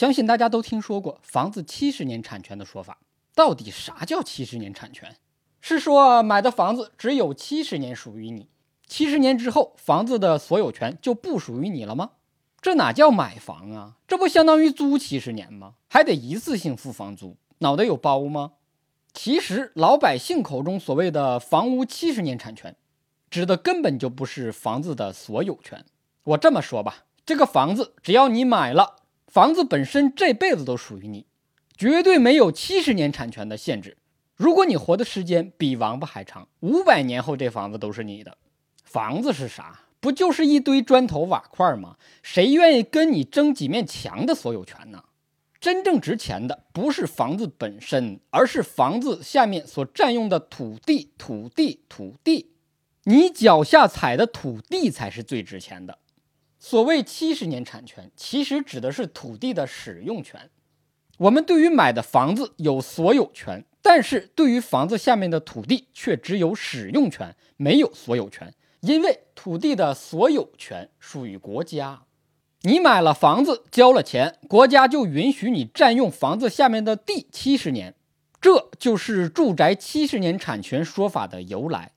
相信大家都听说过房子七十年产权的说法。到底啥叫七十年产权？是说买的房子只有七十年属于你，七十年之后房子的所有权就不属于你了吗？这哪叫买房啊？这不相当于租七十年吗？还得一次性付房租，脑袋有包吗？其实老百姓口中所谓的房屋七十年产权，指的根本就不是房子的所有权。我这么说吧，这个房子只要你买了，房子本身这辈子都属于你，绝对没有七十年产权的限制。如果你活的时间比王八还长，五百年后这房子都是你的。房子是啥？不就是一堆砖头瓦块吗？谁愿意跟你争几面墙的所有权呢？真正值钱的不是房子本身，而是房子下面所占用的土地、土地、土地。你脚下踩的土地才是最值钱的。所谓七十年产权，其实指的是土地的使用权。我们对于买的房子有所有权，但是对于房子下面的土地却只有使用权，没有所有权。因为土地的所有权属于国家，你买了房子，交了钱，国家就允许你占用房子下面的地七十年，这就是住宅七十年产权说法的由来。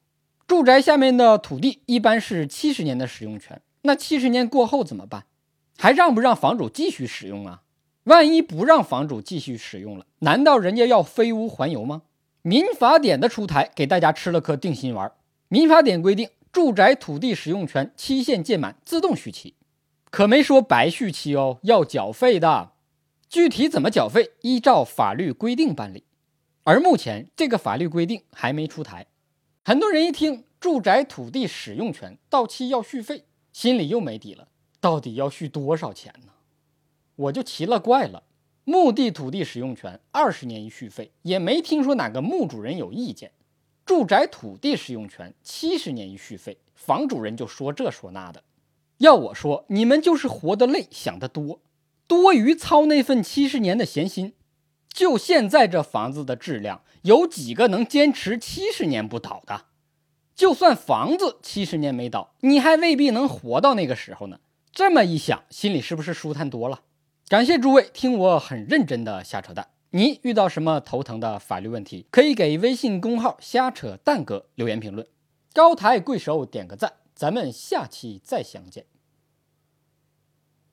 住宅下面的土地一般是七十年的使用权，那七十年过后怎么办？还让不让房主继续使用啊？万一不让房主继续使用了，难道人家要飞屋环游吗？民法典的出台给大家吃了颗定心丸。民法典规定。住宅土地使用权期限届满自动续期，可没说白续期哦，要缴费的。具体怎么缴费，依照法律规定办理。而目前这个法律规定还没出台，很多人一听住宅土地使用权到期要续费，心里又没底了，到底要续多少钱呢？我就奇了怪了，墓地土地使用权二十年一续费，也没听说哪个墓主人有意见。住宅土地使用权七十年一续费，房主人就说这说那的。要我说，你们就是活得累，想得多，多余操那份七十年的闲心。就现在这房子的质量，有几个能坚持七十年不倒的？就算房子七十年没倒，你还未必能活到那个时候呢。这么一想，心里是不是舒坦多了？感谢诸位听我很认真的瞎扯淡。你遇到什么头疼的法律问题，可以给微信公号“瞎扯淡哥”留言评论。高抬贵手，点个赞，咱们下期再相见。